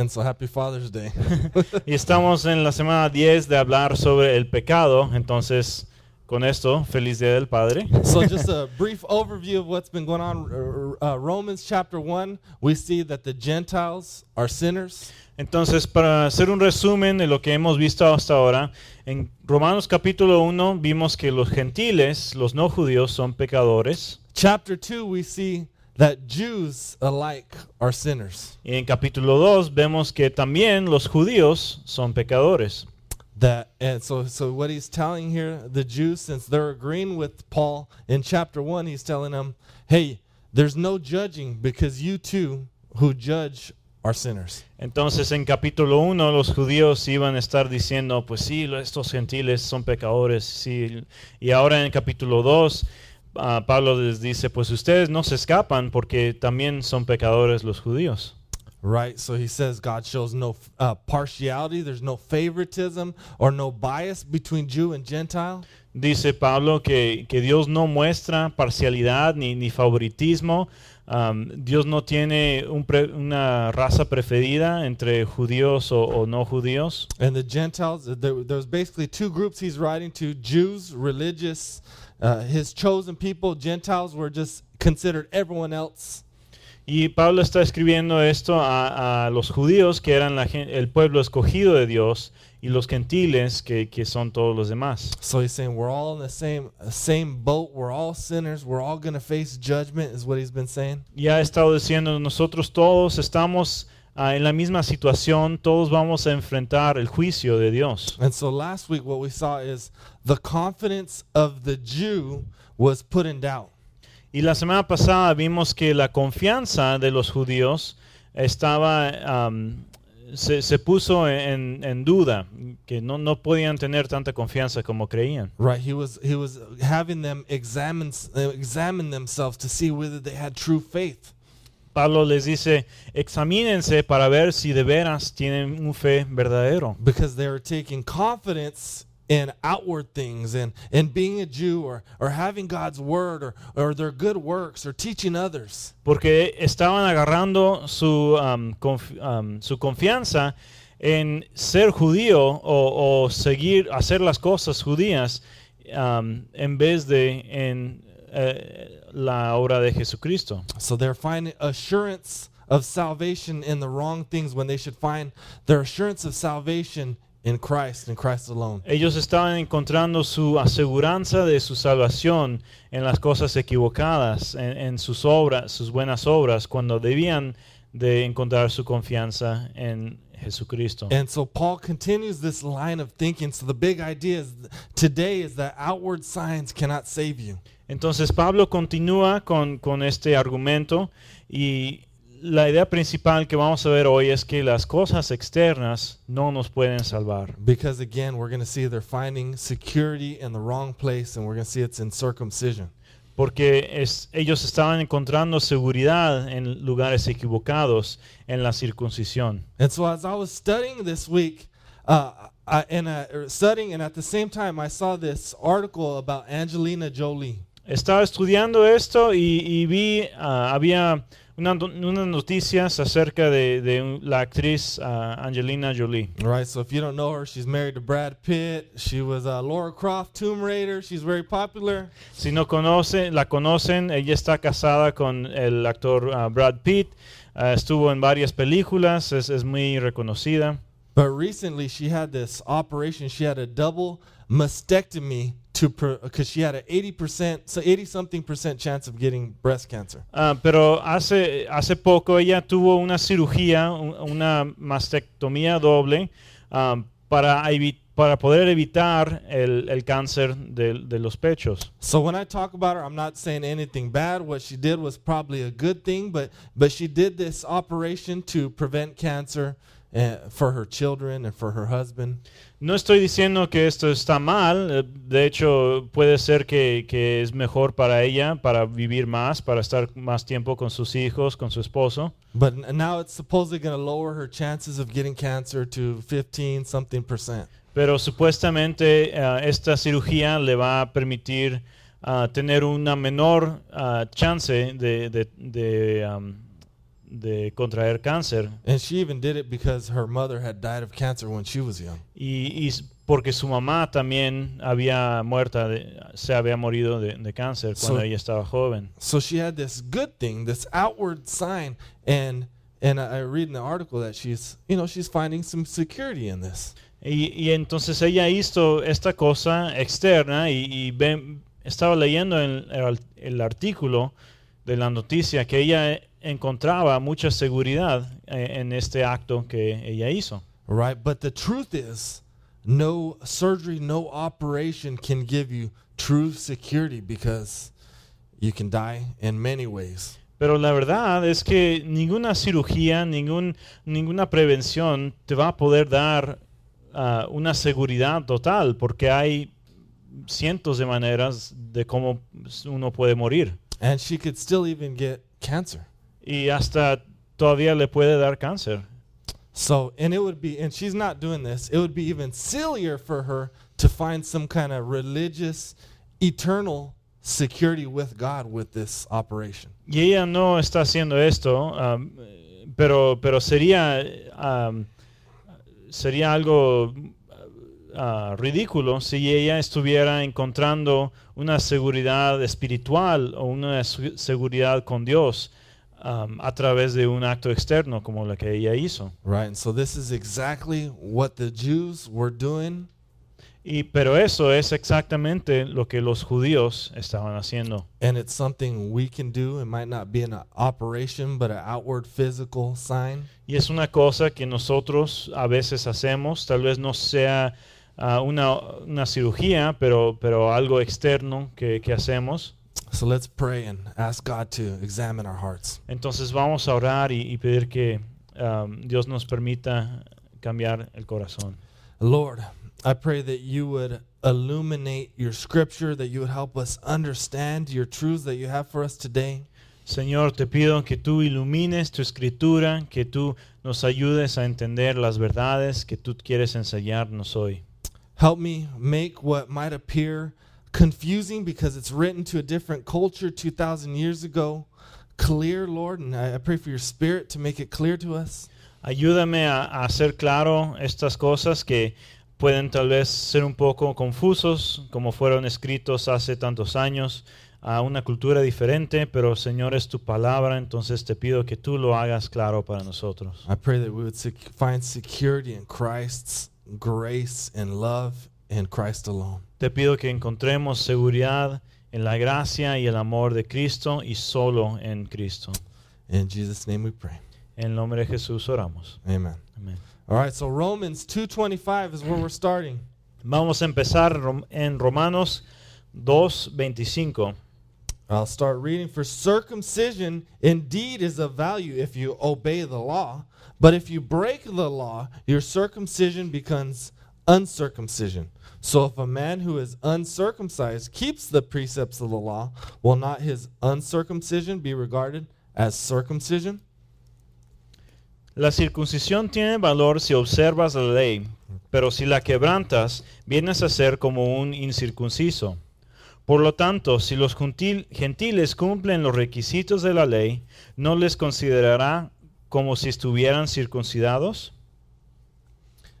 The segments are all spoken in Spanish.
And so happy Father's Day. Y estamos en la semana 10 de hablar sobre el pecado, entonces con esto, feliz Día del Padre. so just a brief overview of what's been going on. Uh, Romans chapter 1, we see that the Gentiles are sinners. Entonces, para hacer un resumen de lo que hemos visto hasta ahora, en Romanos capítulo 1 vimos que los gentiles, los no judíos, son pecadores. Chapter 2, we see that Jews alike are sinners. Y en capítulo 2 vemos que también los judíos son pecadores. That and so so what he's telling here, the Jews, since they're agreeing with Paul in chapter one, he's telling them, Hey, there's no judging because you too who judge are sinners. Entonces en capítulo 1 los judíos iban a estar diciendo, pues sí, estos gentiles son pecadores, sí. Y ahora en capítulo 2 Pablo les dice, pues ustedes no se escapan porque también son pecadores los judíos. Right? So he says God shows no uh, partiality, there's no favoritism or no bias between Jew and Gentile. Dice Pablo que, que Dios no muestra parcialidad ni, ni favoritismo. Am, Dios no tiene un pre- una raza preferida entre judíos o, o no judíos. And the Gentiles, there, there's basically two groups he's writing to Jews, religious, uh, his chosen people. Gentiles were just considered everyone else. Y Pablo está escribiendo esto a, a los judíos que eran la el pueblo escogido de Dios y los gentiles que, que son todos los demás. So he's saying we're all in the same uh, same boat. We're all sinners. We're all going to face judgment, is what he's been saying. Y ha estado diciendo, nosotros todos estamos ah, en la misma situación, todos vamos a enfrentar el juicio de Dios. And so last week, what we saw is the confidence of the Jew was put in doubt. Y la semana pasada vimos que la confianza de los judíos estaba, am, se, se puso en, en duda, que no, no podían tener tanta confianza como creían. Right? He was he was having them examine uh, examine themselves to see whether they had true faith. Pablo les dice, examínense para ver si de veras tienen un fe verdadero. because they were taking confidence in outward things and, and being a Jew or, or having God's word or, or their good works or teaching others. Porque estaban agarrando su, am, su confianza en ser judío o, o seguir, hacer las cosas judías am, en vez de en eh, la obra de Jesucristo. So they're finding assurance of salvation in the wrong things when they should find their assurance of salvation in Christ and Christ alone. Ellos estaban encontrando su aseguranza de su salvación en las cosas equivocadas, en, en sus obras, sus buenas obras, cuando debían de encontrar su confianza en Jesucristo. And so Paul continues this line of thinking. So the big idea is today is that outward signs cannot save you. Entonces Pablo continúa con, con este argumento y la idea principal que vamos a ver hoy es que las cosas externas no nos pueden salvar. Because again, we're going to see they're finding security in the wrong place, and we're going to see it's in circumcision. Porque es- ellos estaban encontrando seguridad en lugares equivocados en la circuncisión. And so, as I was studying this week, uh, I, and uh, er, studying, and at the same time, I saw this article about Angelina Jolie. Estaba estudiando esto y, y vi, ah, había una- unas noticias acerca de, la actriz ah, Angelina Jolie. All right, so if you don't know her, she's married to Brad Pitt. She was uh, Laura Croft, Tomb Raider. She's very popular. Si no conocen, la conocen, ella está casada con el actor ah, Brad Pitt, estuvo en varias películas, es, es muy reconocida. But recently, she had this operation. She had a double mastectomy to because she had an 80%, so 80 something percent chance of getting breast cancer. Ah, pero hace, hace poco ella tuvo una cirugía, una mastectomía doble, ah, para, para poder evitar el, el cáncer de, de los pechos. So when I talk about her, I'm not saying anything bad. What she did was probably a good thing, but but she did this operation to prevent cancer uh, for her children and for her husband. No estoy diciendo que esto está mal, eh, de hecho puede ser que, que es mejor para ella, para vivir más, para estar más tiempo con sus hijos, con su esposo. But now it's supposedly going to lower her chances of getting cancer to 15 something percent. Pero supuestamente eh, esta cirugía le va a permitir ah, tener una menor ah, chance de, de- de, am, de contraer cáncer. And she even did it because her mother had died of cancer when she was young. Y, y porque su mamá también había muerta, de- se había morido de, de cáncer cuando So- ella estaba joven. So she had this good thing, this outward sign, and and I read in the article that she's, you know, she's finding some security in this. Y, y entonces ella hizo esta cosa externa y, y ve- estaba leyendo en el, el artículo de la noticia que ella encontraba mucha seguridad eh, en este acto que ella hizo. Right? But the truth is, no surgery, no operation can give you true security because you can die in many ways. Pero la verdad es que ninguna cirugía, ningún, ninguna prevención te va a poder dar ah, una seguridad total porque hay cientos de maneras de cómo uno puede morir. And she could still even get cancer. Y hasta todavía le puede dar cáncer. So, and it would be, and she's not doing this, it would be even sillier for her to find some kind of religious, eternal security with God with this operation. Y ella no está haciendo esto, um, pero, pero sería, um, sería algo uh, ridículo si ella estuviera encontrando una seguridad espiritual o una seguridad con Dios um, a través de un acto externo como la que ella hizo. Right? And so, this is exactly what the Jews were doing Y, pero eso es exactamente lo que los judíos estaban haciendo. and it's something we can do. It might not be an operation, but an outward physical sign. Y es una cosa que nosotros a veces hacemos, tal vez no sea ah, una, una cirugía, pero, pero algo externo que, que hacemos. So let's pray and ask God to examine our hearts. Entonces vamos a orar y, y pedir que um, Dios nos permita cambiar el corazón. Lord, I pray that you would illuminate your scripture, that you would help us understand your truths that you have for us today. Señor, te pido que tú ilumines tu escritura, que tú nos ayudes a entender las verdades que tú quieres enseñarnos hoy. Help me make what might appear confusing because it's written to a different culture 2,000 years ago clear, Lord, and I pray for your spirit to make it clear to us. Ayúdame a, a hacer claro estas cosas que pueden tal vez ser un poco confusos, como fueron escritos hace tantos años a una cultura diferente, pero Señor es tu palabra, entonces te pido que tú lo hagas claro para nosotros. I pray that we would find security in Christ's grace and love in Christ alone. Te pido que encontremos seguridad en la gracia y el amor de Cristo y solo en Cristo. In Jesus' name we pray. En el nombre de Jesús oramos. Amen. Amén. All right, so Romans 2:25 is where we're starting. Vamos a empezar rom- en Romanos 2.25. I'll start reading for circumcision indeed is of value if you obey the law, but if you break the law, your circumcision becomes uncircumcision. So if a man who is uncircumcised keeps the precepts of the law, will not his uncircumcision be regarded as circumcision? La circuncisión tiene valor si observas la ley, pero si la quebrantas, vienes a ser como un incircunciso. Por lo tanto, si los gentil- gentiles cumplen los requisitos de la ley, ¿no les considerará como si estuvieran circuncidados?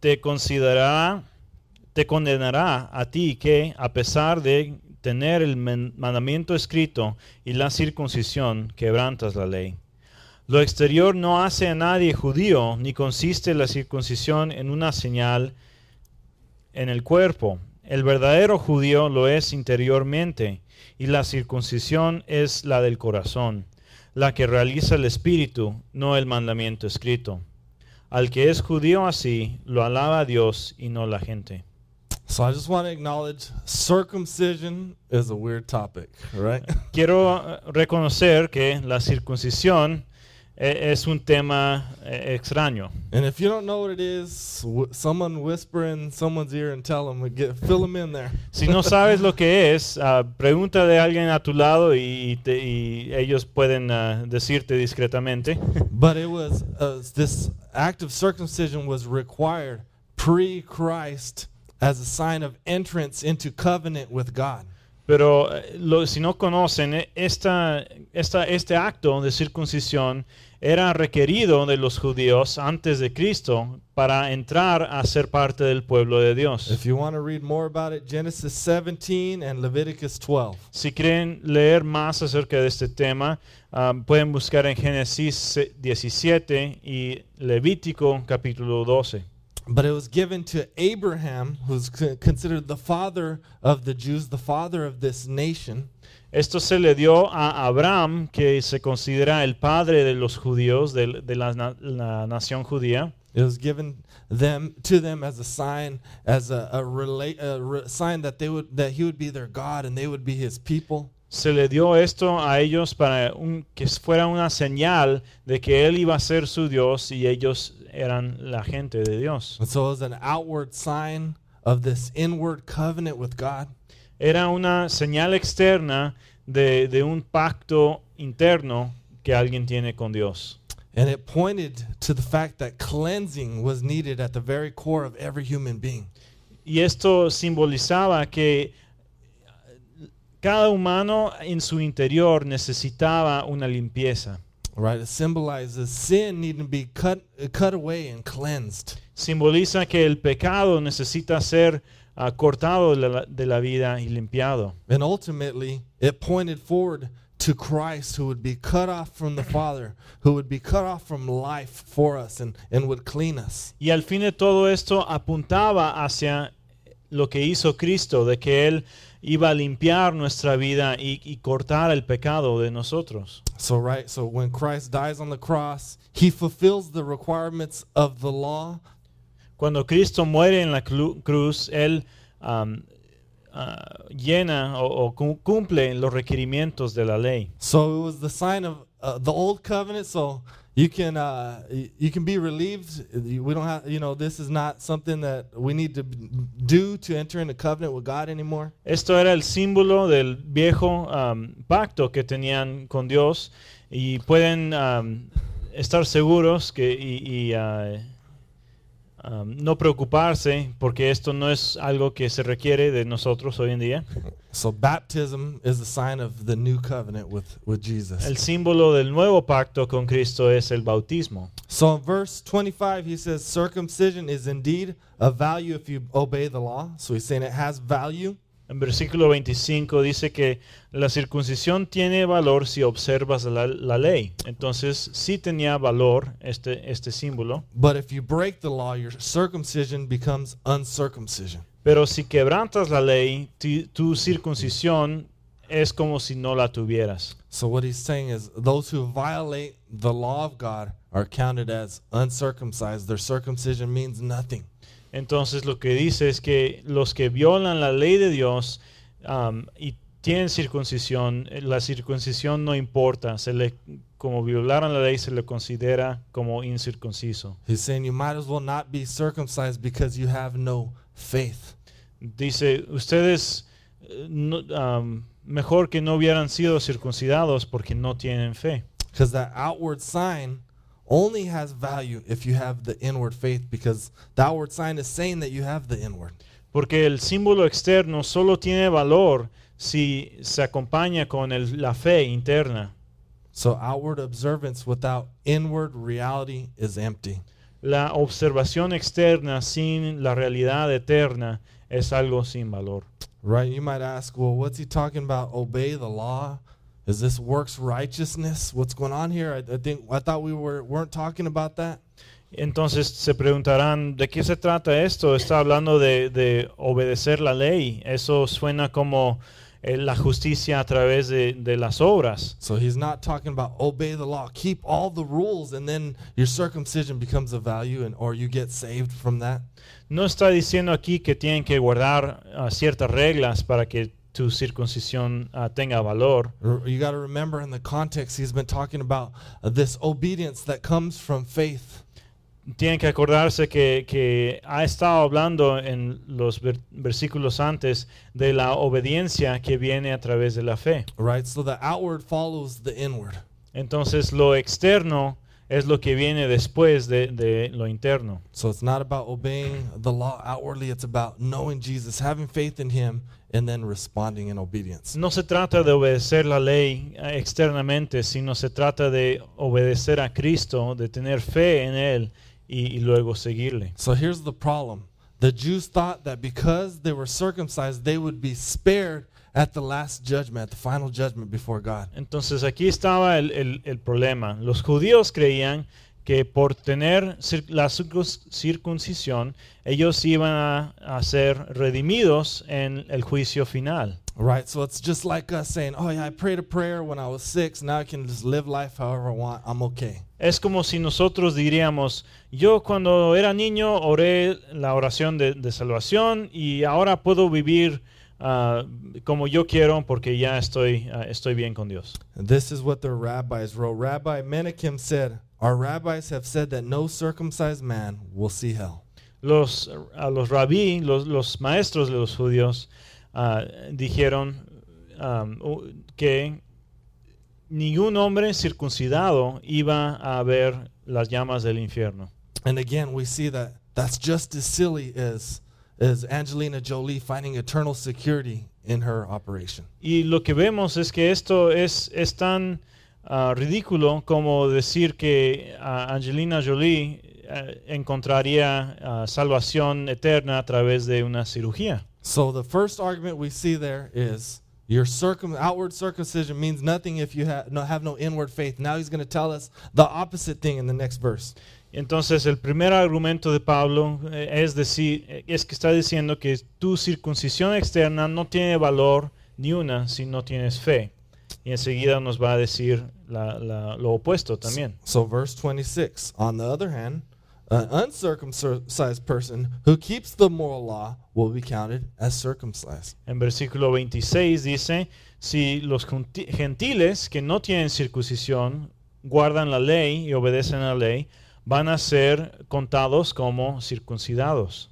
te- considerará, te condenará a ti que, a pesar de tener el mandamiento escrito y la circuncisión, quebrantas la ley. Lo exterior no hace a nadie judío, ni consiste la circuncisión en una señal en el cuerpo. El verdadero judío lo es interiormente, y la circuncisión es la del corazón, la que realiza el espíritu, no el mandamiento escrito. Al que es judío así, lo alaba a Dios y no la gente. So I just want to acknowledge circumcision is a weird topic, right? Quiero eh, reconocer que la circuncisión es un tema extraño. And if you don't know what it is, someone whisper in someone's ear and tell them, get, fill them in there. Si no sabes lo que es, ah, pregúntale a alguien a tu lado y, te- y ellos pueden ah, decirte discretamente. But it was uh, this act of circumcision was required pre-Christ as a sign of entrance into covenant with God. Pero eh, lo- si no conocen, eh, esta, esta, este acto de circuncisión era requerido de los judíos antes de Cristo para entrar a ser parte del pueblo de Dios. If you want to read more about it, Genesis 17 and Leviticus 12. Si quieren leer más acerca de este tema, ah, pueden buscar en Génesis 17 y Levítico capítulo 12. But it was given to Abraham, who's considered the father of the Jews, the father of this nation. Esto se le dio a Abraham, que se considera el padre de los judíos, de, de la, la nación judía. It was given them to them as a sign, as a, a, rela- a re- sign that they would that he would be their God and they would be his people. Se le dio esto a ellos para un- que fuera una señal de que él iba a ser su Dios y ellos eran la gente de Dios. And so it was an outward sign of this inward covenant with God. Era una señal externa de, de un pacto interno que alguien tiene con Dios. And it pointed to the fact that cleansing was needed at the very core of every human being. Y esto simbolizaba que cada humano en su interior necesitaba una limpieza. Right? It symbolizes sin needing to be cut cut away and cleansed. Simboliza que el pecado necesita ser ah, cortado de la, de la vida y limpiado. And ultimately, it pointed forward to Christ who would be cut off from the Father, who would be cut off from life for us and, and would clean us. Y al fin de todo esto apuntaba hacia lo que hizo Cristo, de que Él iba a limpiar nuestra vida y, y cortar el pecado de nosotros. So, right, so when Christ dies on the cross, he fulfills the requirements of the law Cuando Cristo muere en la cruz, Él am, ah, llena o, o cu- cumple los requerimientos de la ley. So it was the sign of uh, the old covenant. So you can uh, y- you can be relieved. We don't have you know this is not something that we need to b- do to enter into covenant with God anymore. Esto era el símbolo del viejo am, pacto que tenían con Dios y pueden am, estar seguros que y, ah, am, no preocuparse porque esto no es algo que se requiere de nosotros hoy en día. So baptism is the sign of the new covenant with with Jesus. El símbolo del nuevo pacto con Cristo es el bautismo. So in verse 25 he says circumcision is indeed of value if you obey the law. So he's saying it has value. En versículo 25 dice que la circuncisión tiene valor si observas la, la ley. Entonces sí tenía valor este, este símbolo. But if you break the law, your circumcision becomes uncircumcision. Pero si quebrantas la ley, tu circuncisión es como si no la tuvieras. So what he's saying is those who violate the law of God are counted as uncircumcised. Their circumcision means nothing. Entonces lo que dice es que los que violan la ley de Dios um, y tienen circuncisión, eh, la circuncisión no importa. Se le, como violaron la ley, se le considera como incircunciso. He's saying you might as well not be circumcised because you have no faith. Dice, ustedes eh, no- um, mejor que no hubieran sido circuncidados porque no tienen fe. Because that outward sign only has value if you have the inward faith because the outward sign is saying that you have the inward. Porque el símbolo externo solo tiene valor si se acompaña con el- la fe interna. So outward observance without inward reality is empty. La observación externa sin la realidad eterna es algo sin valor. Right? You might ask, well, what's he talking about? Obey the law? Is this works righteousness? What's going on here? I, I think I thought we were weren't talking about that. Entonces se preguntarán, ¿de qué se trata esto? Está hablando de, de obedecer la ley. Eso suena como la justicia a través de, de las obras. So he's not talking about obey the law, keep all the rules, and then your circumcision becomes of value, and or you get saved from that. No está diciendo aquí que tienen que guardar ah, ciertas reglas para que tu circuncisión ah, tenga valor. You got to remember in the context, he's been talking about uh, this obedience that comes from faith. Tienen que acordarse que, que ha estado hablando en los ver- versículos antes de la obediencia que viene a través de la fe. Right? So the outward follows the inward. Entonces lo externo es lo que viene después de, de lo interno. So it's not about obeying the law outwardly, it's about knowing Jesus, having faith in him, and then responding in obedience. No se trata de obedecer la ley externamente, sino se trata de obedecer a Cristo, de tener fe en Él y, y luego seguirle. So here's the problem the Jews thought that because they were circumcised, they would be spared at the last judgment, at the final judgment before God. Entonces aquí estaba el, el- el problema. Los judíos creían que por tener la circuncisión, ellos iban a, a ser redimidos en el juicio final. Right? So it's just like us saying, oh, yeah, I prayed a prayer when I was six. Now I can just live life however I want. I'm okay. Es como si nosotros diríamos, yo cuando era niño oré la oración de, de salvación y ahora puedo vivir ah, como yo quiero porque ya estoy, ah, estoy bien con Dios. And this is what their rabbis wrote. Rabbi Menachem said, Our rabbis have said that no circumcised man will see hell. Los, a los rabí, los, los maestros de los judíos, ah, dijeron um, que ningún hombre circuncidado iba a ver las llamas del infierno. And again, we see that that's just as silly as, as Angelina Jolie finding eternal security in her operation. Y lo que vemos es que esto es, es tan ah, ridículo como decir que ah, Angelina Jolie eh, encontraría ah, salvación eterna a través de una cirugía. So the first argument we see there is your circum outward circumcision means nothing if you ha- no, have no inward faith. Now he's going to tell us the opposite thing in the next verse. Entonces el primer argumento de Pablo eh, es decir eh, es que está diciendo que tu circuncisión externa no tiene valor ni una si no tienes fe. Y enseguida nos va a decir la- la- lo opuesto también. So verse 26. On the other hand, an uncircumcised person who keeps the moral law will be counted as circumcised. En versículo 26 dice, si los gentiles que no tienen circuncisión guardan la ley y obedecen la ley, van a ser contados como circuncidados.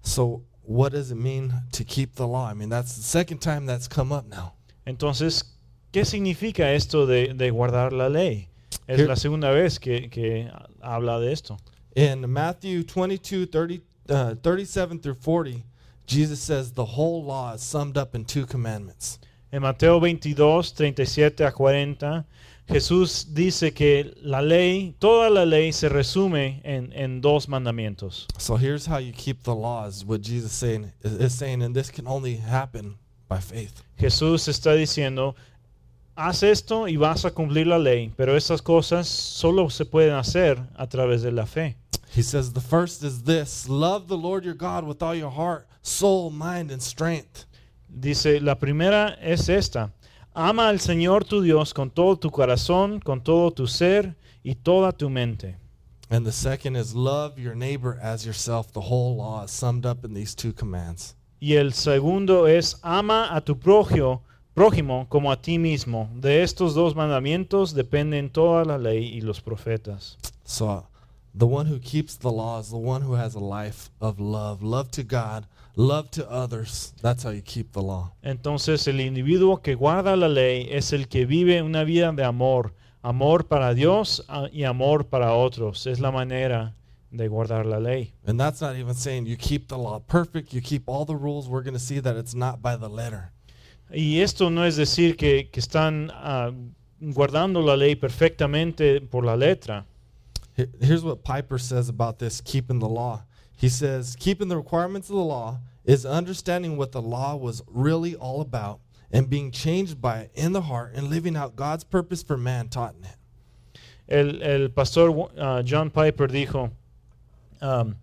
So what does it mean to keep the law? I mean, that's the second time that's come up now. Entonces, ¿qué significa esto de, de guardar la ley? Es Here- la segunda vez que, que habla de esto. In Matthew 22, 30, uh, 37 through 40, Jesus says the whole law is summed up in two commandments. En Mateo 22, 37 a 40, Jesús dice que la ley, toda la ley se resume en, en dos mandamientos. So here's how you keep the law is what Jesus saying is, is saying, and this can only happen by faith. Jesús está diciendo, haz esto y vas a cumplir la ley, pero esas cosas solo se pueden hacer a través de la fe. He says the first is this love the Lord your God with all your heart, soul, mind, and strength. Dice, la primera es esta, ama al Señor tu Dios con todo tu corazón, con todo tu ser y toda tu mente. And the second is love your neighbor as yourself. The whole law is summed up in these two commands. Y el segundo es, ama a tu prójimo, prójimo como a ti mismo. De estos dos mandamientos dependen toda la ley y los profetas. So the one who keeps the law is the one who has a life of love, love to God, love to others. That's how you keep the law. Entonces el individuo que guarda la ley es el que vive una vida de amor, amor para Dios y amor para otros. Es la manera de guardar la ley. And that's not even saying you keep the law perfect, you keep all the rules. We're going to see that it's not by the letter. Y esto no es decir que, que están ah, guardando la ley perfectamente por la letra. Here's what Piper says about this keeping the law. He says, keeping the requirements of the law is understanding what the law was really all about and being changed by it in the heart and living out God's purpose for man taught in it. El, el pastor ah, John Piper dijo, um,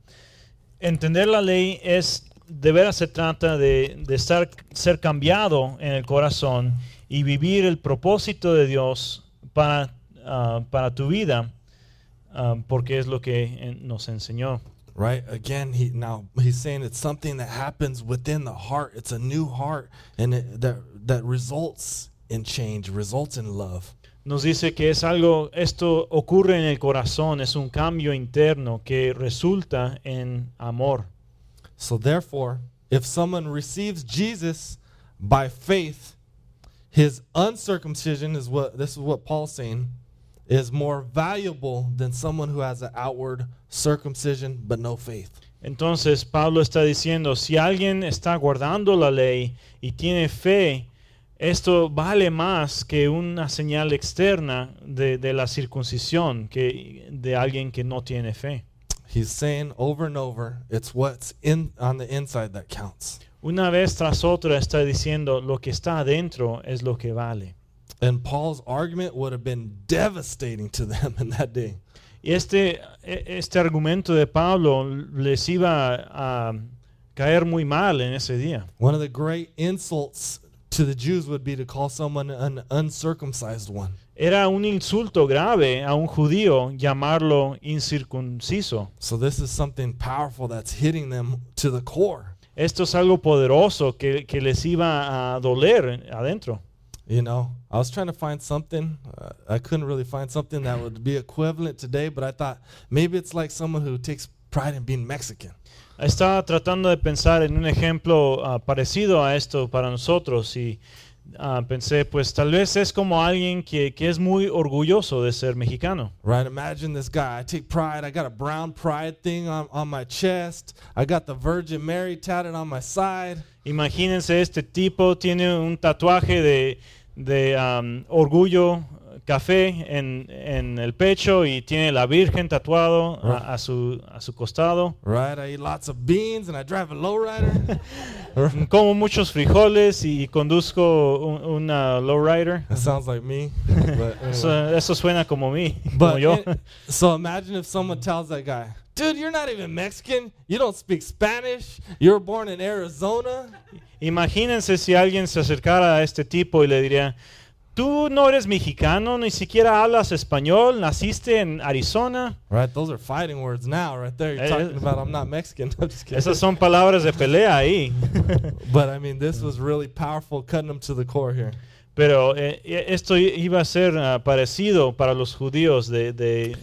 entender la ley es, de veras se trata de, de estar, ser cambiado en el corazón y vivir el propósito de Dios para, ah, para tu vida, ah, porque es lo que eh, nos enseñó. right? Again, he now he's saying it's something that happens within the heart. It's a new heart, and it, that that results in change, results in love. Nos dice que es algo, esto ocurre en el corazón, es un cambio interno que resulta en amor. So therefore, if someone receives Jesus by faith, his uncircumcision is what this is what Paul's saying is more valuable than someone who has an outward circumcision but no faith. Entonces Pablo está diciendo, si alguien está guardando la ley y tiene fe, esto vale más que una señal externa de, de la circuncisión que de alguien que no tiene fe. He's saying over and over, it's what's in on the inside that counts. Una vez tras otra está diciendo, lo que está adentro es lo que vale. And Paul's argument would have been devastating to them in that day. Y este, este argumento de Pablo les iba a caer muy mal en ese día. One of the great insults to the Jews would be to call someone an uncircumcised one. Era un insulto grave a un judío llamarlo incircunciso. So this is something powerful that's hitting them to the core. Esto es algo poderoso que, que les iba a doler adentro. You know, I was trying to find something. Uh, I couldn't really find something that would be equivalent today, but I thought maybe it's like someone who takes pride in being Mexican. Estaba tratando de pensar en un ejemplo ah, parecido a esto para nosotros y ah, pensé, pues tal vez es como alguien que, que es muy orgulloso de ser mexicano. Right? Imagine this guy. I take pride. I got a brown pride thing on, on my chest. I got the Virgin Mary tatted on my side. Imagínense, este tipo tiene un tatuaje de, de um, orgullo café en, en el pecho y tiene la Virgen tatuado a, a su, a su costado. Right? I eat lots of beans and I drive a lowrider. Como muchos frijoles y conduzco un- una lowrider. that sounds like me. But anyway. Eso, eso suena como mí, como But yo. it- so imagine if someone tells that guy, dude, you're not even Mexican. You don't speak Spanish. You were born in Arizona. Imagínense si alguien se acercara a este tipo y le diría, tú no eres mexicano, ni siquiera hablas español, naciste en Arizona. Right? Those are fighting words now, right there. You're Eh, talking about I'm not Mexican. I'm just kidding. Esas son palabras de pelea ahí. But I mean, this was really powerful, cutting them to the core here. Pero eh, eh, esto iba a ser ah, parecido para los judíos de, de-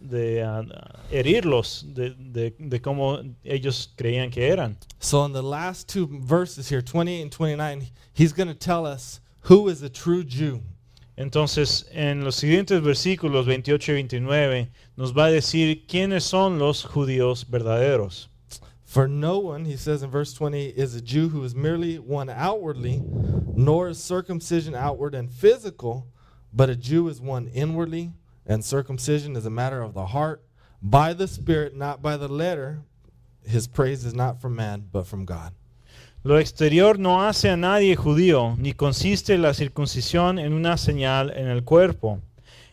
de, ah, herirlos de, de- de cómo ellos creían que eran. So in the last two verses here, 28 and 29, he's going to tell us who is a true Jew. Entonces, en los siguientes versículos 28 y 29 nos va a decir quiénes son los judíos verdaderos. For no one, he says in verse 20, is a Jew who is merely one outwardly, nor is circumcision outward and physical, but a Jew is one inwardly, and circumcision is a matter of the heart, by the Spirit, not by the letter. His praise is not from man, but from God. Lo exterior no hace a nadie judío, ni consiste la circuncisión en una señal en el cuerpo.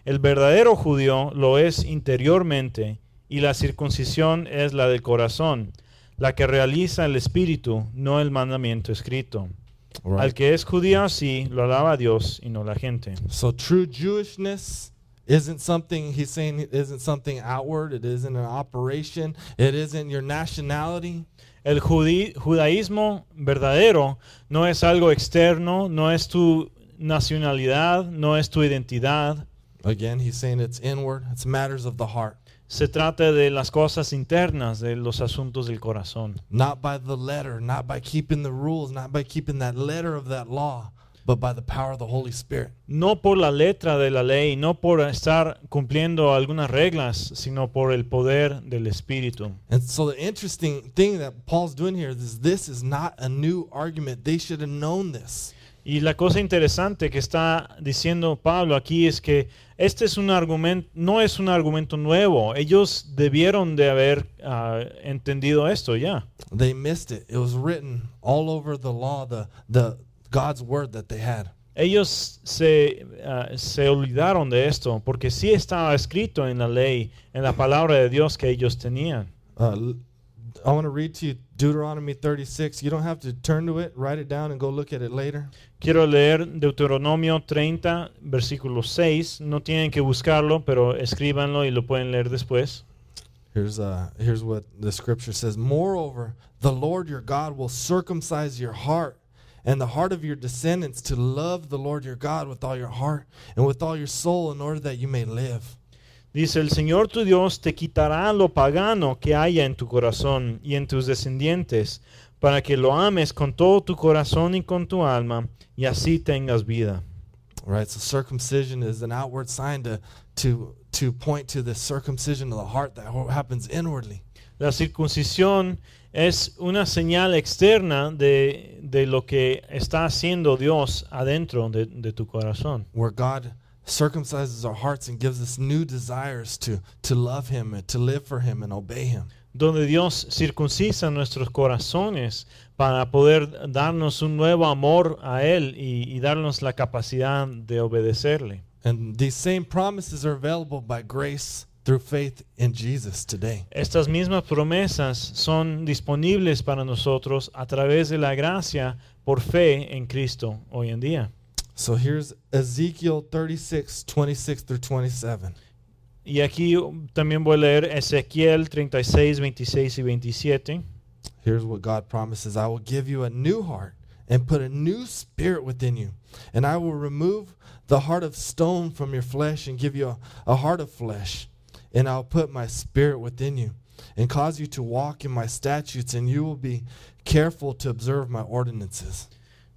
El verdadero judío lo es interiormente, y la circuncisión es la del corazón, la que realiza el espíritu, no el mandamiento escrito. Al que es judío así, lo alaba Dios y no la gente. So true Jewishness isn't something he's saying it isn't something outward, it isn't an operation, it isn't your nationality. El judaísmo verdadero no es algo externo, no es tu nacionalidad, no es tu identidad. Again, he's saying it's inward, it's matters of the heart, Se trata de las cosas internas, de los asuntos del corazón. not by the letter, not by keeping the rules, not by keeping that letter of that law, but by the power of the Holy Spirit. No por la letra de la ley, no por estar cumpliendo algunas reglas, sino por el poder del Espíritu. And so the interesting thing that Paul's doing here is this is not a new argument. They should have known this. Y la cosa interesante que está diciendo Pablo aquí es que este es un argumento, no es un argumento nuevo. Ellos debieron de haber ah, entendido esto ya. They missed it. It was written all over the law, the the God's word that they had. Ellos se, ah, se olvidaron de esto porque sí estaba escrito en la ley, en la palabra de Dios que ellos tenían. Uh, I want to read to you Deuteronomy 36. You don't have to turn to it, write it down, and go look at it later. Quiero leer Deuteronomio 30, versículo 6. No tienen que buscarlo, pero escríbanlo y lo pueden leer después. Here's uh here's what the scripture says. Moreover, the Lord your God will circumcise your heart and the heart of your descendants to love the Lord your God with all your heart and with all your soul in order that you may live. Dice, el Señor tu Dios te quitará lo pagano que haya en tu corazón y en tus descendientes, para que lo ames con todo tu corazón y con tu alma, y así tengas vida. Right? So circumcision is an outward sign to to to point to the circumcision of the heart that happens inwardly. La circuncisión es una señal externa de, de lo que está haciendo Dios adentro de, de tu corazón. where God circumcises our hearts and gives us new desires to to love him and to live for him and obey him. donde Dios circuncisa nuestros corazones para poder darnos un nuevo amor a Él y, y darnos la capacidad de obedecerle. And these same promises are available by grace through faith in Jesus today. Estas mismas promesas son disponibles para nosotros a través de la gracia por fe en Cristo hoy en día. So here's Ezekiel 36, 26 through 27. Y aquí también voy a leer Ezequiel 36, 26 y 27. Here's what God promises I will give you a new heart and put a new spirit within you. And I will remove the heart of stone from your flesh and give you a, a heart of flesh. And I'll put my spirit within you and cause you to walk in my statutes, and you will be careful to observe my ordinances.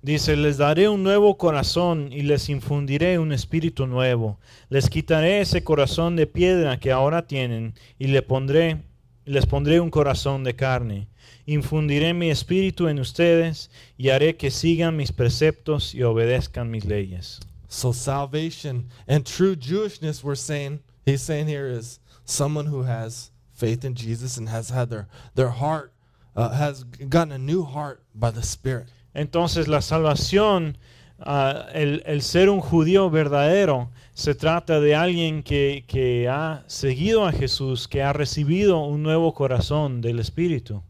Dice, les daré un nuevo corazón y les infundiré un espíritu nuevo. Les quitaré ese corazón de piedra que ahora tienen y le pondré, les pondré un corazón de carne. Infundiré mi espíritu en ustedes y haré que sigan mis preceptos y obedezcan mis leyes. So salvation and true Jewishness, we're saying, he's saying here is someone who has faith in Jesus and has had their, their heart, uh, has gotten a new heart by the Spirit. Entonces la salvación, ah, el, el ser un judío verdadero, se trata de alguien que, que ha seguido a Jesús, que ha recibido un nuevo corazón del Espíritu.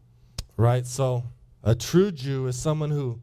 Right? So a true Jew is someone who,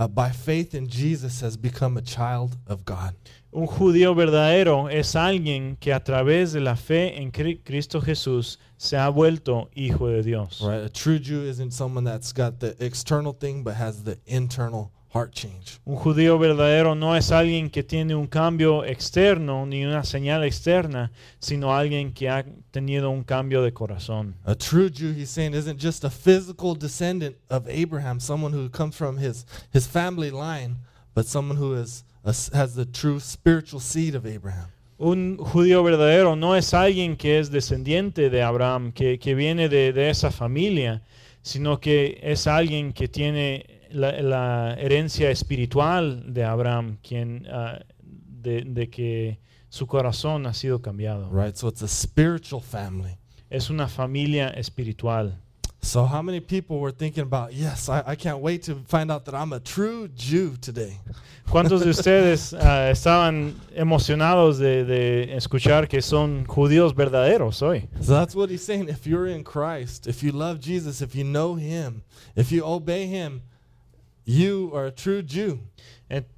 uh, by faith in Jesus, has become a child of God. Un judío verdadero es alguien que a través de la fe en Cristo Jesús se ha vuelto hijo de Dios. Right? A true Jew isn't someone that's got the external thing but has the internal heart change. Un judío verdadero no es alguien que tiene un cambio externo ni una señal externa, sino alguien que ha tenido un cambio de corazón. A true Jew, he's saying, isn't just a physical descendant of Abraham, someone who comes from his, his family line, but someone who is a, has the true spiritual seed of Abraham. Un judío verdadero no es alguien que es descendiente de Abraham, que, que viene de, de esa familia, sino que es alguien que tiene la, la herencia espiritual de Abraham, quien, ah, de, de que su corazón ha sido cambiado. Right? So it's a spiritual family. Es una familia espiritual. So, how many people were thinking about, yes, I, I can't wait to find out that I'm a true Jew today? ¿Cuántos de ustedes ah, estaban emocionados de, de escuchar que son judíos verdaderos hoy? So, that's what he's saying. If you're in Christ, if you love Jesus, if you know him, if you obey him, you are a true Jew.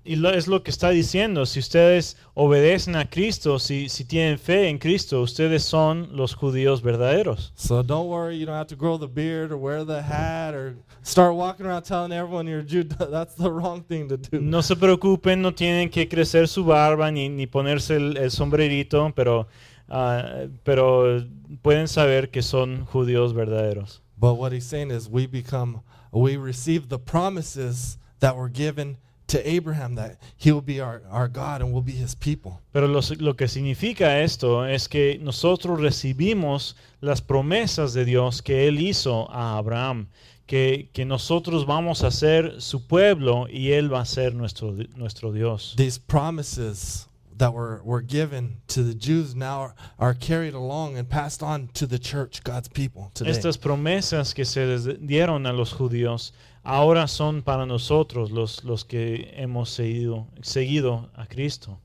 Y lo- es lo que está diciendo, si ustedes obedecen a Cristo, si, si tienen fe en Cristo, ustedes son los judíos verdaderos. So don't worry, you don't have to grow the beard or wear the hat or start walking around telling everyone you're a Jew. That's the wrong thing to do. No se preocupen, no tienen que crecer su barba ni, ni ponerse el, el sombrerito, pero, ah, pero pueden saber que son judíos verdaderos. But what he's saying is we become, we receive the promises that were given to Abraham that he will be our, our God and we'll be his people. Pero lo, lo que significa esto es que nosotros recibimos las promesas de Dios que Él hizo a Abraham, que, que nosotros vamos a ser su pueblo y Él va a ser nuestro, nuestro Dios. These promises that were, were given to the Jews now are, are carried along and passed on to the church, God's people today. Estas promesas que se les dieron a los judíos ahora son para nosotros los, los que hemos seguido, seguido a Cristo.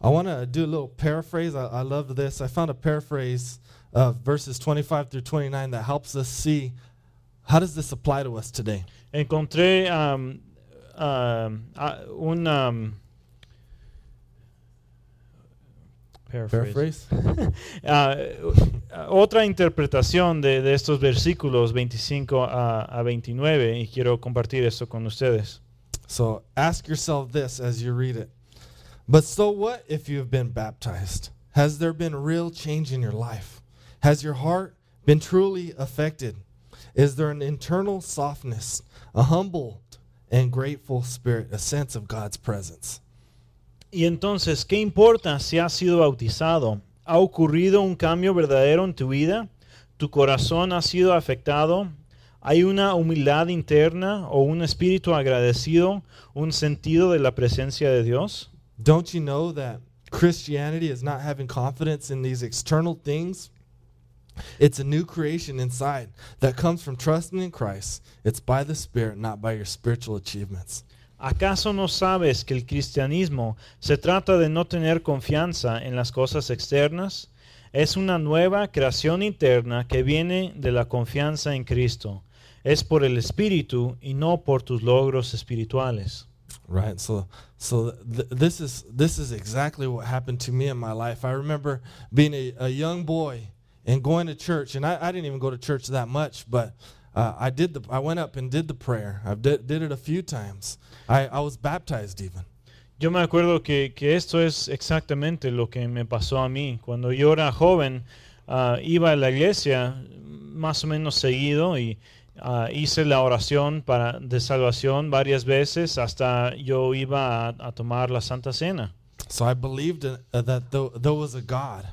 I want to do a little paraphrase. I, I love this. I found a paraphrase of verses 25 through 29 that helps us see how does this apply to us today. Encontré um, ah, un um, paraphrase. Paraphrase? Ah, otra interpretación de, de estos versículos 25 a, a 29 y quiero compartir esto con ustedes. So ask yourself this as you read it. But so what if you have been baptized? Has there been real change in your life? Has your heart been truly affected? Is there an internal softness, a humble and grateful spirit, a sense of God's presence? Y entonces, ¿qué importa si has sido bautizado? ¿Ha ocurrido un cambio verdadero en tu vida? ¿Tu corazón ha sido afectado? ¿Hay una humildad interna o un espíritu agradecido, un sentido de la presencia de Dios? Don't you know that Christianity is not having confidence in these external things? It's a new creation inside that comes from trusting in Christ. It's by the Spirit, not by your spiritual achievements. ¿Acaso no sabes que el cristianismo se trata de no tener confianza en las cosas externas? Es una nueva creación interna que viene de la confianza en Cristo. Es por el Espíritu y no por tus logros espirituales. Right. So so th- this is this is exactly what happened to me in my life. I remember being a, a young boy and going to church, and I, I didn't even go to church that much, but uh, I did the I went up and did the prayer. I did, did it a few times. I, I was baptized even. Yo me acuerdo que, que esto es exactamente lo que me pasó a mí. Cuando yo era joven, ah, iba a la iglesia más o menos seguido y ah, hice la oración para, de salvación varias veces hasta yo iba a, a tomar la Santa Cena. So I believed in, uh, that there, there was a God,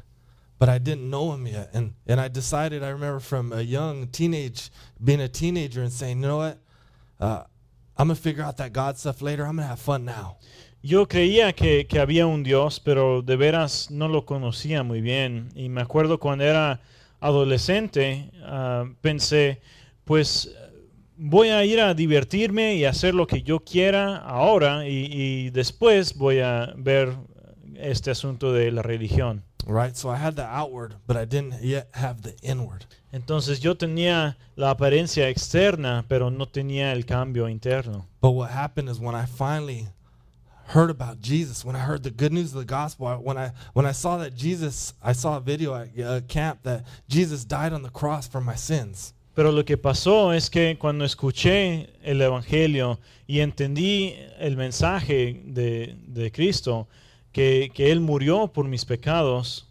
but I didn't know him yet. And and I decided. I remember from a young teenage, being a teenager, and saying, you know what, uh, I'm gonna figure out that God stuff later. I'm gonna have fun now. Yo creía que, había un Dios, pero de veras no lo conocía muy bien. Y me acuerdo cuando era adolescente, ah, pensé, pues voy a ir a divertirme y hacer lo que yo quiera ahora y después voy a ver este asunto de la religión. Right? So I had the outward, but I didn't yet have the inward. Entonces yo tenía la apariencia externa, pero no tenía el cambio interno. But what happened is when I finally heard about Jesus, when I heard the good news of the gospel, I- when I when I saw that Jesus, I saw a video at uh, camp that Jesus died on the cross for my sins. Pero lo que pasó es que cuando escuché el Evangelio y entendí el mensaje de, de Cristo, que, que Él murió por mis pecados,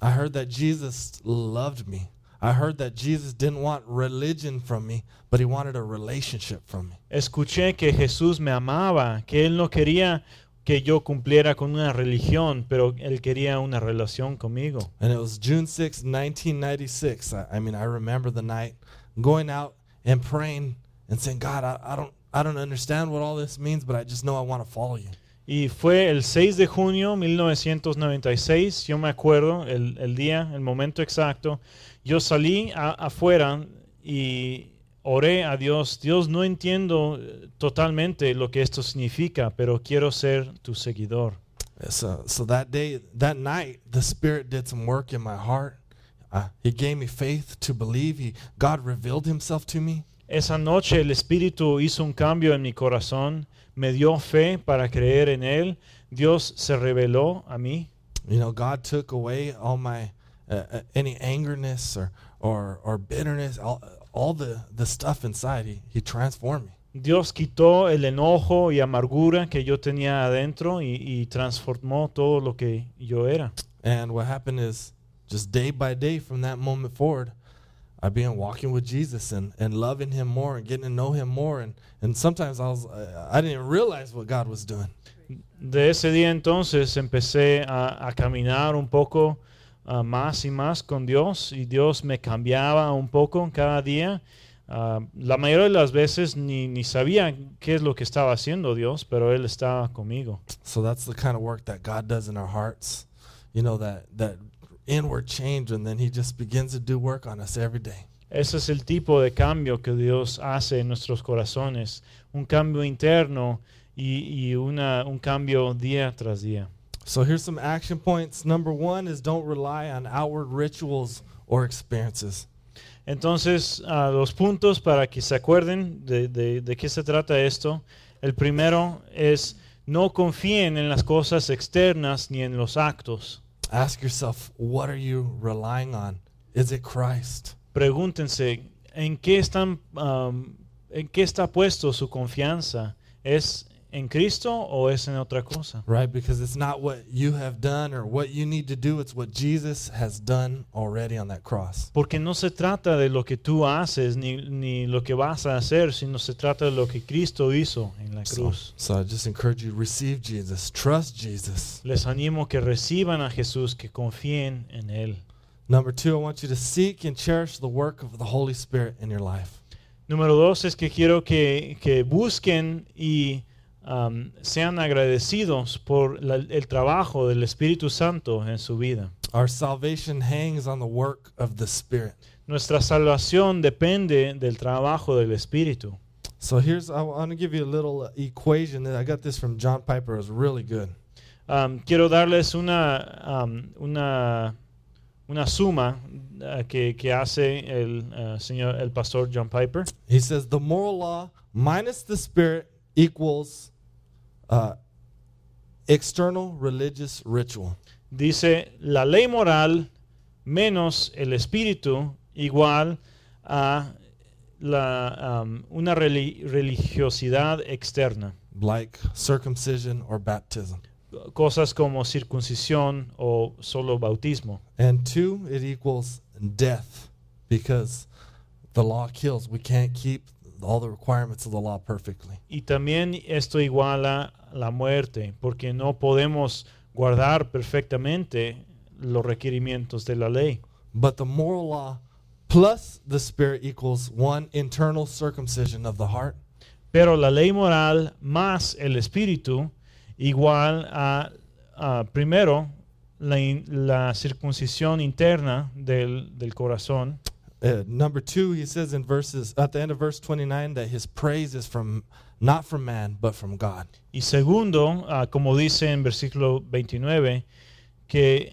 I heard that Jesus loved me. I heard that Jesus didn't want religion from me, but he wanted a relationship from me. escuché que Jesús me amaba, que Él no quería que yo cumpliera con una religión, pero Él quería una relación conmigo. And it was June 6, 1996. I, I mean, I remember the night going out and praying and saying, God, I, I don't I don't understand what all this means, but I just know I want to follow you. Y fue el 6 de junio 1996, yo me acuerdo el, el día, el momento exacto. Yo salí a- afuera y oré a Dios. Dios, no entiendo eh, totalmente lo que esto significa, pero quiero ser tu seguidor. So, so that day, that night, the Spirit did some work in my heart. Uh, he gave me faith to believe. He, God revealed Himself to me. Esa noche el Espíritu hizo un cambio en mi corazón, me dio fe para creer en Él. Dios se reveló a mí. You know, God took away all my uh, uh, any angerness or or or bitterness, all all the the stuff inside. He He transformed me. Dios quitó el enojo y amargura que yo tenía adentro y, y transformó todo lo que yo era. And what happened is, just day by day from that moment forward, I began walking with Jesus and, and loving Him more and getting to know Him more. And, and sometimes I was uh, I didn't realize what God was doing. De ese día entonces empecé a, a caminar un poco ah, más y más con Dios y Dios me cambiaba un poco cada día. Ah, la mayoría de las veces ni, ni sabía qué es lo que estaba haciendo Dios, pero Él estaba conmigo. So that's the kind of work that God does in our hearts. You know that that inward change, and then He just begins to do work on us every day. Ese es el tipo de cambio que Dios hace en nuestros corazones, un cambio interno y, y una, un cambio día tras día. So here's some action points. Number one is don't rely on outward rituals or experiences. Entonces, ah, los puntos para que se acuerden de, de- de qué se trata esto. El primero es no confíen en las cosas externas ni en los actos. Ask yourself, what are you relying on? Is it Christ? Pregúntense, ¿en qué, están, um, ¿en qué está puesto su confianza? ¿Es en Cristo o es en otra cosa? Right? Because it's not what you have done or what you need to do, it's what Jesus has done already on that cross. Porque no se trata de lo que tú haces ni, ni lo que vas a hacer, sino se trata de lo que Cristo hizo en la So, cruz. so I just encourage you to receive Jesus, trust Jesus. Les animo que reciban a Jesús, que confíen en Él. Number two, I want you to seek and cherish the work of the Holy Spirit in your life. Número dos es que quiero que, que busquen y um, sean agradecidos por la- el trabajo del Espíritu Santo en su vida. Our salvation hangs on the work of the Spirit. Nuestra salvación depende del trabajo del Espíritu. So here's, I want to give you a little uh, equation that I got this from John Piper. It was really good. Um, quiero darles una, um, una, una suma uh, que, que hace el uh, señor, el pastor John Piper. He says the moral law minus the Spirit equals uh, external religious ritual. Dice, la ley moral menos el espíritu igual a la, um, una reli- religiosidad externa. like circumcision or baptism. Cosas como circuncisión o solo bautismo. And two, it equals death because the law kills. We can't keep all the requirements of the law perfectly. Y también esto iguala la muerte, porque no podemos guardar perfectamente los requerimientos de la ley. But the moral law plus the Spirit equals one internal circumcision of the heart Pero la ley moral más el espíritu igual a, a, primero la, in- la circuncisión interna del, del corazón. Uh, number two, he says in verses at the end of verse 29 that his praise is from not from man but from God. Y segundo, ah, como dice en versículo 29, que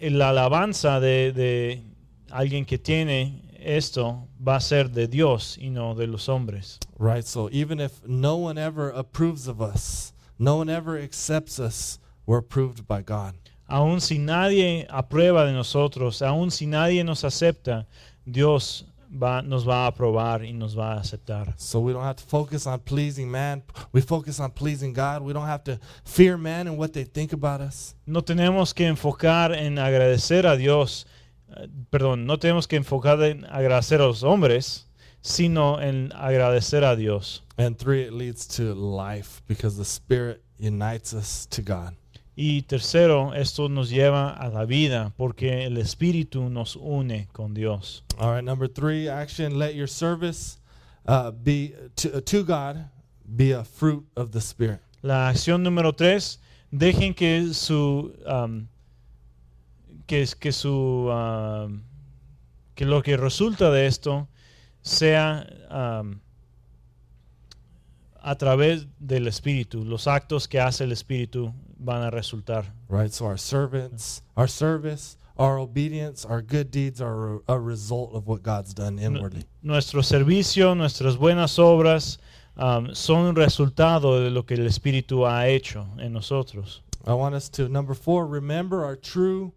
la alabanza de, de alguien que tiene esto va a ser de Dios y no de los hombres. Right? So even if no one ever approves of us, no one ever accepts us, we're approved by God. Aun si nadie aprueba de nosotros, aun si nadie nos acepta, Dios va, nos va a aprobar y nos va a aceptar. So we don't have to focus on pleasing man. We focus on pleasing God. We don't have to fear man and what they think about us. No tenemos que enfocar en agradecer a Dios, eh, perdón, no tenemos que enfocar en agradecer a los hombres, sino en agradecer a Dios. And three, it leads to life because the Spirit unites us to God. Y tercero, esto nos lleva a la vida porque el Espíritu nos une con Dios. All right, number three, action. Let your service uh, be to, to God be a fruit of the Spirit. La acción número tres, dejen que su um, que, que su um, que lo que resulta de esto sea um, a través del Espíritu. Los actos que hace el Espíritu van a resultar. Right. So our servants, our service, our obedience, our good deeds are a, result of what God's done inwardly. Nuestro servicio, nuestras buenas obras um, son un resultado de lo que el Espíritu ha hecho en nosotros. I want us to number four, remember our true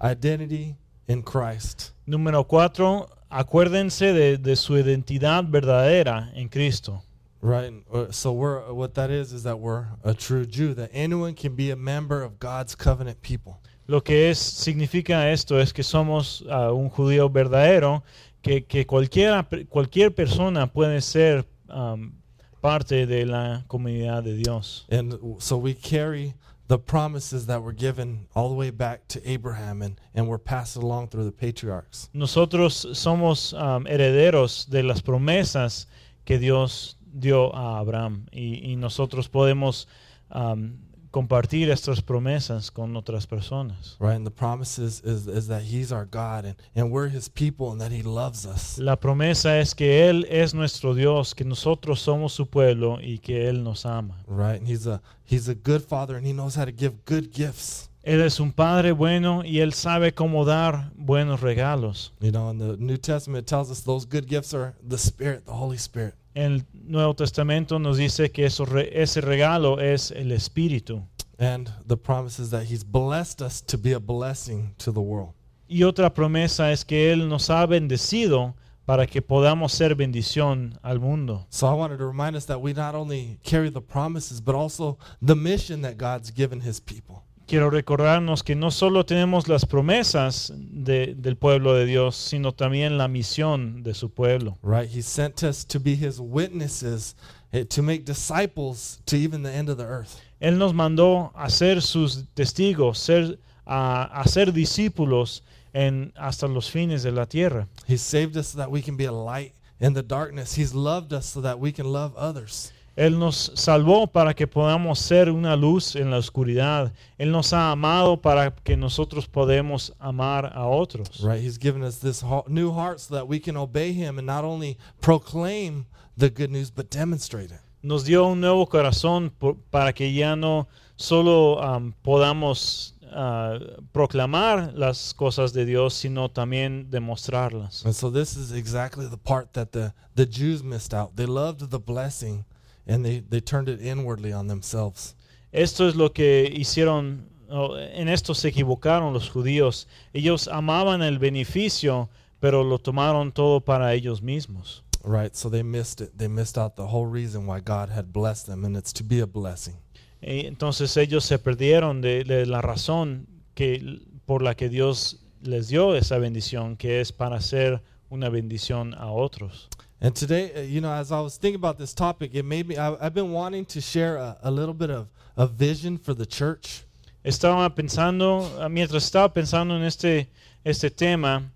identity in Christ. Número cuatro, acuérdense de, de su identidad verdadera en Cristo. Right. Uh, So we're what that is is that we're a true Jew. That anyone can be a member of God's covenant people. Lo que es, significa esto es que somos ah, un judío verdadero, que, que cualquiera, cualquier persona puede ser um, parte de la comunidad de Dios. And so we carry the promises that were given all the way back to Abraham and, and were passed along through the patriarchs. Nosotros somos um, herederos de las promesas que Dios dio a Abraham y, y nosotros podemos um, compartir estas promesas con otras personas. Right? And the promises is, is that he's our God and, and we're his people and that he loves us. La promesa es que Él es nuestro Dios, que nosotros somos su pueblo y que Él nos ama. Right? And he's a he's a good father and he knows how to give good gifts. Él es un Padre bueno y Él sabe cómo dar buenos regalos. You know, in the New Testament it tells us those good gifts are the Spirit, the Holy Spirit. En el Nuevo Testamento nos dice que eso ese regalo es el Espíritu. And the promise is that he's blessed us to be a blessing to the world. Y otra promesa es que Él nos ha bendecido para que podamos ser bendición al mundo. So I wanted to remind us that we not only carry the promises, but also the mission that God's given his people. Quiero recordarnos que no solo tenemos las promesas de- del pueblo de Dios, sino también la misión de su pueblo. Right? He sent us to be his witnesses, eh, to make disciples to even the end of the earth. Él nos mandó a ser sus testigos, ser, a, a ser discípulos en, hasta los fines de la tierra. He saved us so that we can be a light in the darkness. He's loved us so that we can love others. Él nos salvó para que podamos ser una luz en la oscuridad. Él nos ha amado para que nosotros podamos amar a otros. Right? He's given us this new heart so that we can obey him and not only proclaim the good news, but demonstrate it. Nos dio un nuevo corazón por- para que ya no solo am, podamos ah, proclamar las cosas de Dios, sino también demostrarlas. And so this is exactly the part that the, the Jews missed out. They loved the blessing and they, they turned it inwardly on themselves. Esto es lo que hicieron, en esto se equivocaron los judíos. Ellos amaban el beneficio, pero lo tomaron todo para ellos mismos. Right? So they missed it. They missed out the whole reason why God had blessed them, and it's to be a blessing. Entonces ellos se perdieron de, de la razón que, por la que Dios les dio esa bendición, que es para ser una bendición a otros. And today, uh, you know, as I was thinking about this topic, it made me, I, I've been wanting to share a, a little bit of a vision for the church. Estaba pensando, ah, mientras estaba pensando en este, este tema,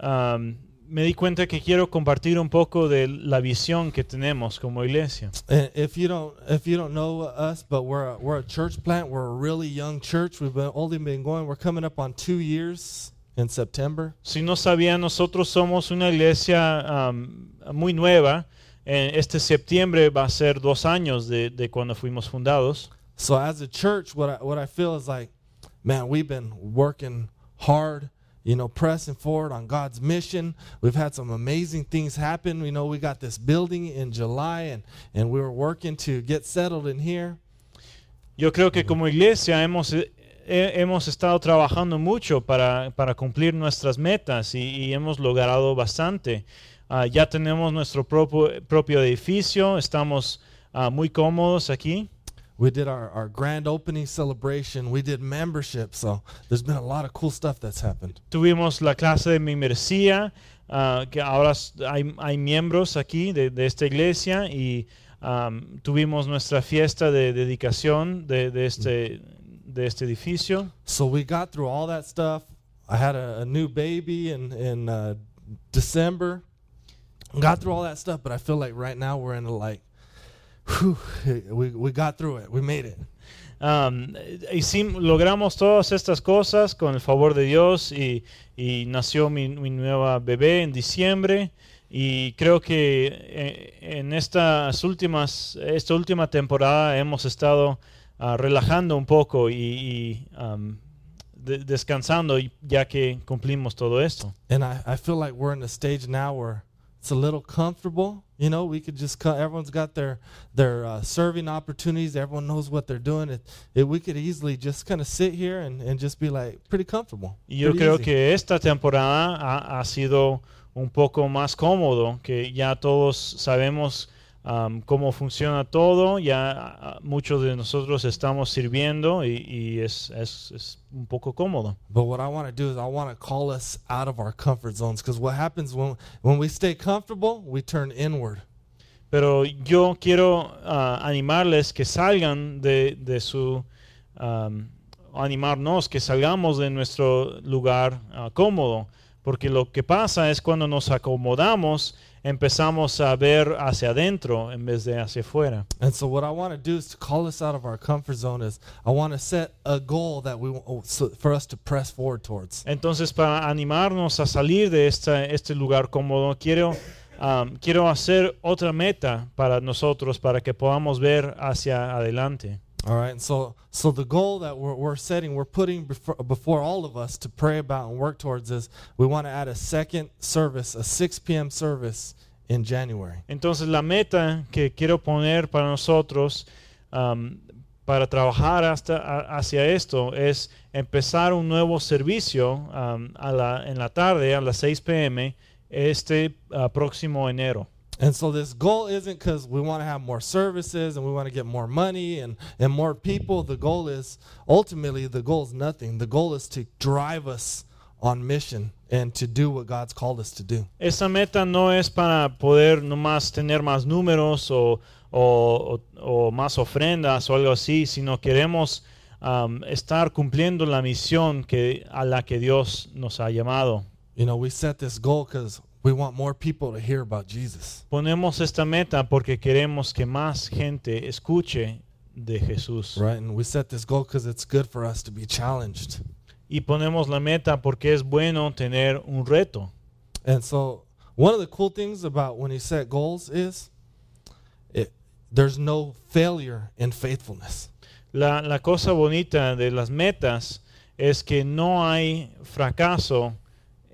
am, me di cuenta que quiero compartir un poco de la visión que tenemos como iglesia. If you don't, if you don't know us, but we're a, we're a church plant. We're a really young church. We've been, only been going. We're coming up on two years in September. Si no sabían, nosotros somos una iglesia am, muy nueva. Este septiembre va a ser dos años de, de cuando fuimos fundados. So as a church, what I, what I feel is like, man, we've been working hard, you know, pressing forward on God's mission. We've had some amazing things happen. We know we got this building in July, and and we were working to get settled in here. Yo creo que como iglesia hemos, eh, he- hemos estado trabajando mucho para, para cumplir nuestras metas y, y hemos logrado bastante. Ah, ya tenemos nuestro propio, propio edificio, estamos ah, muy cómodos aquí. We did our, our grand opening celebration. We did membership. So there's been a lot of cool stuff that's happened. Tuvimos la clase de membresía, ah, que ahora hay, hay miembros aquí de, de esta iglesia y am, tuvimos nuestra fiesta de dedicación de, de este, de este edificio. So we got through all that stuff. I had a, a new baby in in uh, December. Got through all that stuff, but I feel like right now we're in a like, whew, we we got through it. We made it. Um, hicim- logramos todas estas cosas con el favor de Dios y, y nació mi, mi nueva bebé en diciembre y creo que eh, en estas últimas esta última temporada hemos estado ah, relajando un poco y, y, um, de- descansando ya que cumplimos todo esto. And I, I feel like we're in a stage now where it's a little comfortable. You know, we could just cut. Everyone's got their their uh, serving opportunities. Everyone knows what they're doing. It, it we could easily just kind of sit here and, and just be like pretty comfortable. Y yo pretty creo easy. que esta temporada ha, ha sido un poco más cómodo, que ya todos sabemos um, cómo funciona todo, ya muchos de nosotros estamos sirviendo y, y es, es- es un poco cómodo. But what I want to do is I want to call us out of our comfort zones because what happens when when we stay comfortable, we turn inward. Pero yo quiero animarles que salgan de, de su... um, animarnos, que salgamos de nuestro lugar ah, cómodo. Porque lo que pasa es cuando nos acomodamos, empezamos a ver hacia adentro en vez de hacia afuera. And so what I want to do is to call us out of our comfort zone is I want to set a goal that we want, oh, so for us to press forward towards. Entonces, para animarnos a salir de esta, este lugar cómodo, quiero, um, quiero hacer otra meta para nosotros, para que podamos ver hacia adelante. All right. So so the goal that we're, we're setting, we're putting before, before all of us to pray about and work towards is we want to add a second service, a 6 p.m. service in January. Entonces la meta que quiero poner para nosotros um, para trabajar hasta, a- hacia esto es empezar un nuevo servicio um, a la- en la tarde a las 6 p.m. este uh, próximo enero. And so this goal isn't because we want to have more services and we want to get more money and, and more people. The goal is ultimately the goal is nothing. The goal is to drive us on mission and to do what God's called us to do. Esa meta no es para poder nomás tener más números o, o- o- o más ofrendas o algo así, sino queremos um, estar cumpliendo la misión que, a la que Dios nos ha llamado. You know, we set this goal because we want more people to hear about Jesus. Ponemos esta meta porque queremos que más gente escuche de Jesús. Right? And we set this goal because it's good for us to be challenged. Y ponemos la meta porque es bueno tener un reto. And so one of the cool things about when you set goals is it, there's no failure in faithfulness. La, la cosa bonita de las metas es que no hay fracaso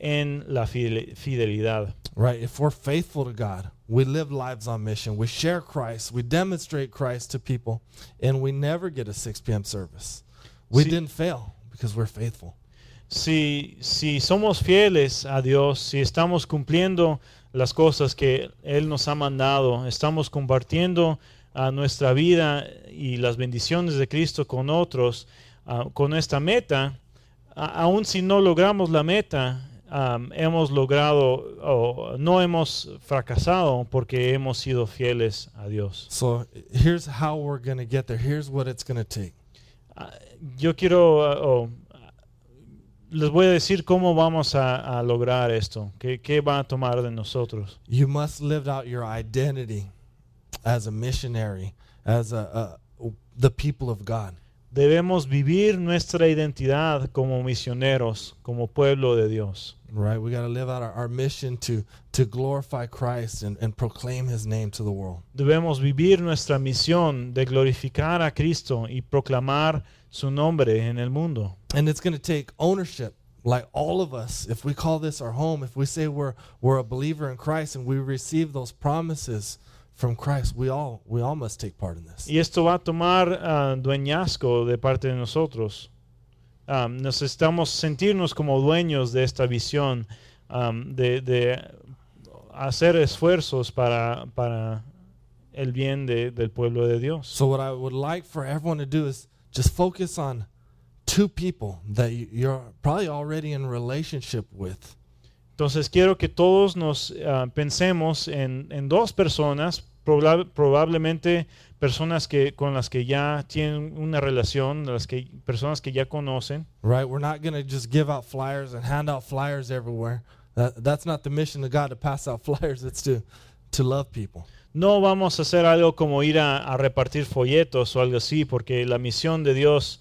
en la fidel- fidelidad. Right? If we're faithful to God, we live lives on mission. We share Christ. We demonstrate Christ to people, and we never get a 6 p.m. service. We Sí. didn't fail because we're faithful. Si, si somos fieles a Dios, si estamos cumpliendo las cosas que Él nos ha mandado, estamos compartiendo a nuestra vida y las bendiciones de Cristo con otros, ah, con esta meta, a- aun si no logramos la meta, am, hemos logrado o no hemos fracasado porque hemos sido fieles a Dios. So here's how we're going to get there. Here's what it's going to take. Ah, Yo quiero, ah, o, ah, les voy a decir cómo vamos a, a lograr esto, qué, qué va a tomar de nosotros. You must live out your identity as a missionary, as a, a the people of God. Debemos vivir nuestra identidad como misioneros, como pueblo de Dios. Right? We got to live out our, our mission to to glorify Christ and, and proclaim his name to the world. Debemos vivir nuestra misión de glorificar a Cristo y proclamar su nombre en el mundo. And it's going to take ownership like all of us. If we call this our home, if we say we're we're a believer in Christ and we receive those promises from Christ, we all we all must take part in this. Y esto va a tomar ah, dueñazgo de parte de nosotros. Am, necesitamos sentirnos como dueños de esta visión, am, de, de hacer esfuerzos para, para el bien de- del pueblo de Dios. So what I would like for everyone to do is just focus on two people that you- you're probably already in relationship with. Entonces quiero que todos nos ah, pensemos en, en dos personas, proba- probablemente personas que, con las que ya tienen una relación, las que, personas que ya conocen. Right? We're not going to just give out flyers and hand out flyers everywhere. That, that's not the mission of God to pass out flyers. It's to to love people. No vamos a hacer algo como ir a, a repartir folletos o algo así, porque la misión de Dios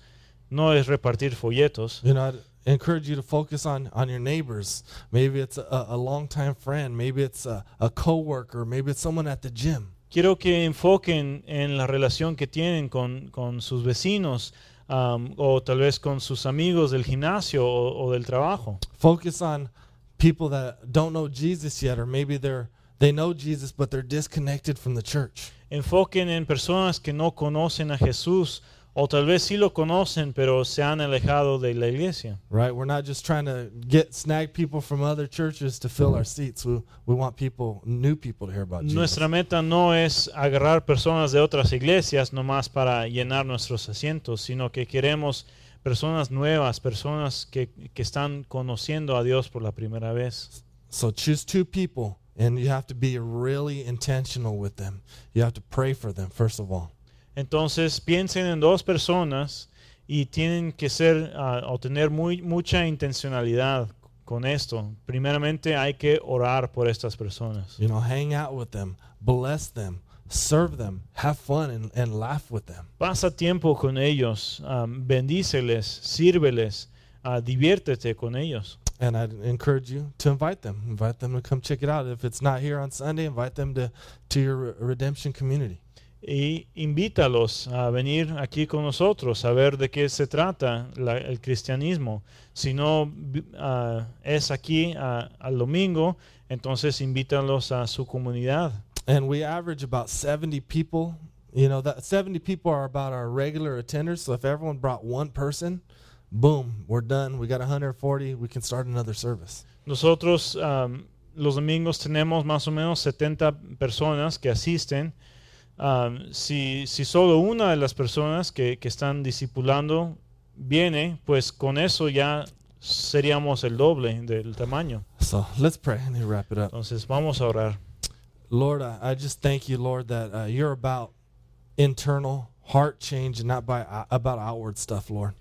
no es repartir folletos. You know, I'd encourage you to focus on on your neighbors. Maybe it's a, a longtime friend. Maybe it's a, a coworker. Maybe it's someone at the gym. Quiero que enfoquen en la relación que tienen con, con sus vecinos um, o tal vez con sus amigos del gimnasio o, o del trabajo. Focus on people that don't know Jesus yet, or maybe they're they know Jesus but they're disconnected from the church. Enfoquen en personas que no conocen a Jesús o tal vez sí lo conocen pero se han alejado de la iglesia. Right? We're not just trying to get snag people from other churches to fill our seats. We we want people, new people, to hear about Jesus. Nuestra meta no es agarrar personas de otras iglesias nomás para llenar nuestros asientos, sino que queremos personas nuevas, personas que, que están conociendo a Dios por la primera vez. So choose two people, and you have to be really intentional with them. You have to pray for them first of all. Entonces piensen en dos personas y tienen que ser ah, o tener muy, mucha intencionalidad con esto. Primeramente hay que orar por estas personas. You know, hang out with them, bless them, serve them, have fun, and, and laugh with them. Pasa tiempo con ellos, um, bendíceles, sírveles, ah, diviértete con ellos. And I'd encourage you to invite them. Invite them to come check it out. If it's not here on Sunday, invite them to, to your re- redemption community. Y invítalos a venir aquí con nosotros a ver de qué se trata la- el cristianismo. Si no ah, es aquí ah, al domingo, entonces invítalos a su comunidad. And we average about 70 people You know, that 70 people are about our regular attenders. So if everyone brought one person, boom, we're done. We got 140. We can start another service. Nosotros um, los domingos tenemos más o menos 70 personas que asisten. Um, si, si solo una de las personas que, que están discipulando viene, pues con eso ya seríamos el doble del tamaño. So let's pray and wrap it up. Entonces vamos a orar. Lord, I, I just thank you, Lord, that uh, you're about internal heart change and not by uh, about outward stuff, Lord.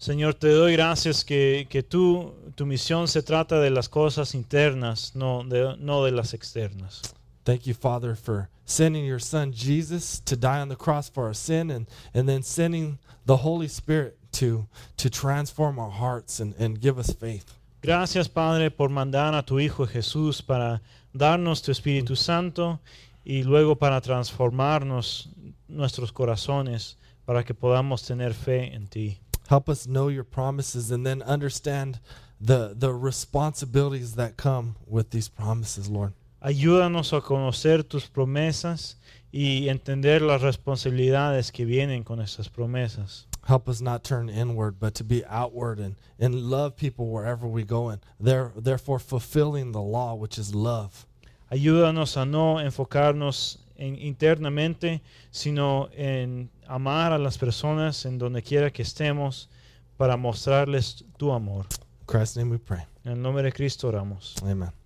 Señor, te doy gracias que, que tú, tu misión se trata de las cosas internas, no de, no de las externas. Thank you, Father, for sending your Son Jesus to die on the cross for our sin and, and then sending the Holy Spirit to, to transform our hearts and, and give us faith. Gracias, Padre, por mandar a tu Hijo Jesús para darnos tu Espíritu Santo y luego para transformarnos nuestros corazones para que podamos tener fe en ti. Help us know your promises and then understand the, the responsibilities that come with these promises, Lord. Ayúdanos a conocer tus promesas y entender las responsabilidades que vienen con esas promesas. Help us not turn inward, but to be outward and, and love people wherever we go, and there, therefore fulfilling the law, which is love. Ayúdanos a no enfocarnos en internamente, sino en amar a las personas en donde quiera que estemos para mostrarles tu amor. In Christ's name we pray. En el nombre de Cristo oramos. Amen.